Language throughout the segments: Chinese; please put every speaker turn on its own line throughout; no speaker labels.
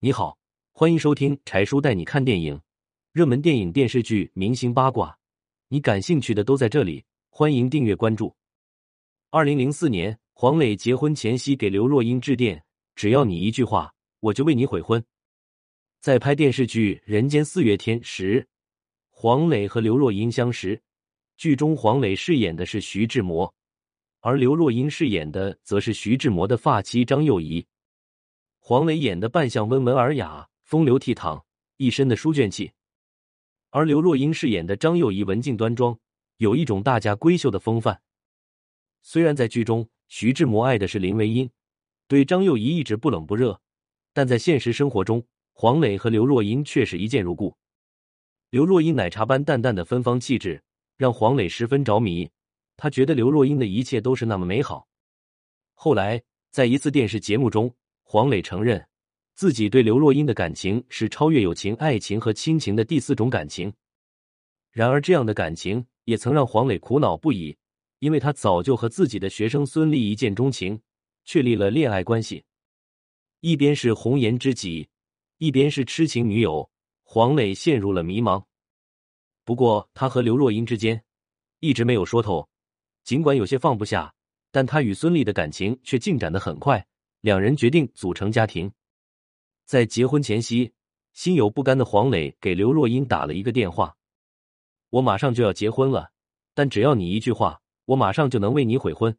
你好，欢迎收听柴叔带你看电影，热门电影、电视剧、明星八卦，你感兴趣的都在这里。欢迎订阅关注。二零零四年，黄磊结婚前夕给刘若英致电：“只要你一句话，我就为你悔婚。”在拍电视剧《人间四月天》时，黄磊和刘若英相识。剧中黄磊饰演的是徐志摩，而刘若英饰演的则是徐志摩的发妻张幼仪。黄磊演的扮相温文尔雅、风流倜傥，一身的书卷气；而刘若英饰演的张幼仪文静端庄，有一种大家闺秀的风范。虽然在剧中徐志摩爱的是林徽因，对张幼仪一直不冷不热，但在现实生活中，黄磊和刘若英却是一见如故。刘若英奶茶般淡淡的芬芳气质。让黄磊十分着迷，他觉得刘若英的一切都是那么美好。后来，在一次电视节目中，黄磊承认自己对刘若英的感情是超越友情、爱情和亲情的第四种感情。然而，这样的感情也曾让黄磊苦恼不已，因为他早就和自己的学生孙俪一见钟情，确立了恋爱关系，一边是红颜知己，一边是痴情女友，黄磊陷入了迷茫。不过，他和刘若英之间一直没有说透，尽管有些放不下，但他与孙俪的感情却进展的很快，两人决定组成家庭。在结婚前夕，心有不甘的黄磊给刘若英打了一个电话：“我马上就要结婚了，但只要你一句话，我马上就能为你悔婚。”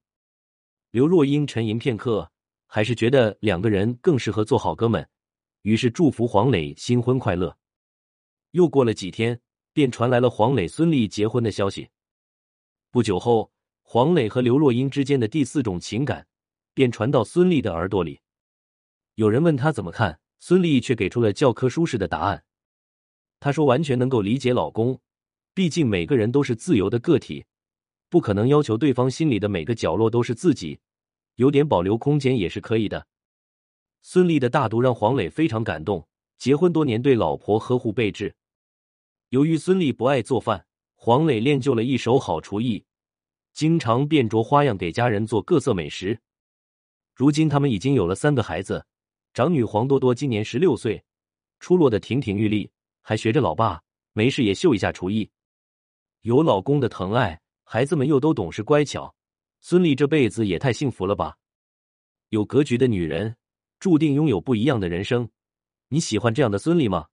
刘若英沉吟片刻，还是觉得两个人更适合做好哥们，于是祝福黄磊新婚快乐。又过了几天。便传来了黄磊、孙俪结婚的消息。不久后，黄磊和刘若英之间的第四种情感便传到孙俪的耳朵里。有人问他怎么看，孙俪却给出了教科书式的答案。她说：“完全能够理解老公，毕竟每个人都是自由的个体，不可能要求对方心里的每个角落都是自己，有点保留空间也是可以的。”孙俪的大度让黄磊非常感动。结婚多年，对老婆呵护备至。由于孙俪不爱做饭，黄磊练就了一手好厨艺，经常变着花样给家人做各色美食。如今他们已经有了三个孩子，长女黄多多今年十六岁，出落的亭亭玉立，还学着老爸，没事也秀一下厨艺。有老公的疼爱，孩子们又都懂事乖巧，孙俪这辈子也太幸福了吧！有格局的女人，注定拥有不一样的人生。你喜欢这样的孙俪吗？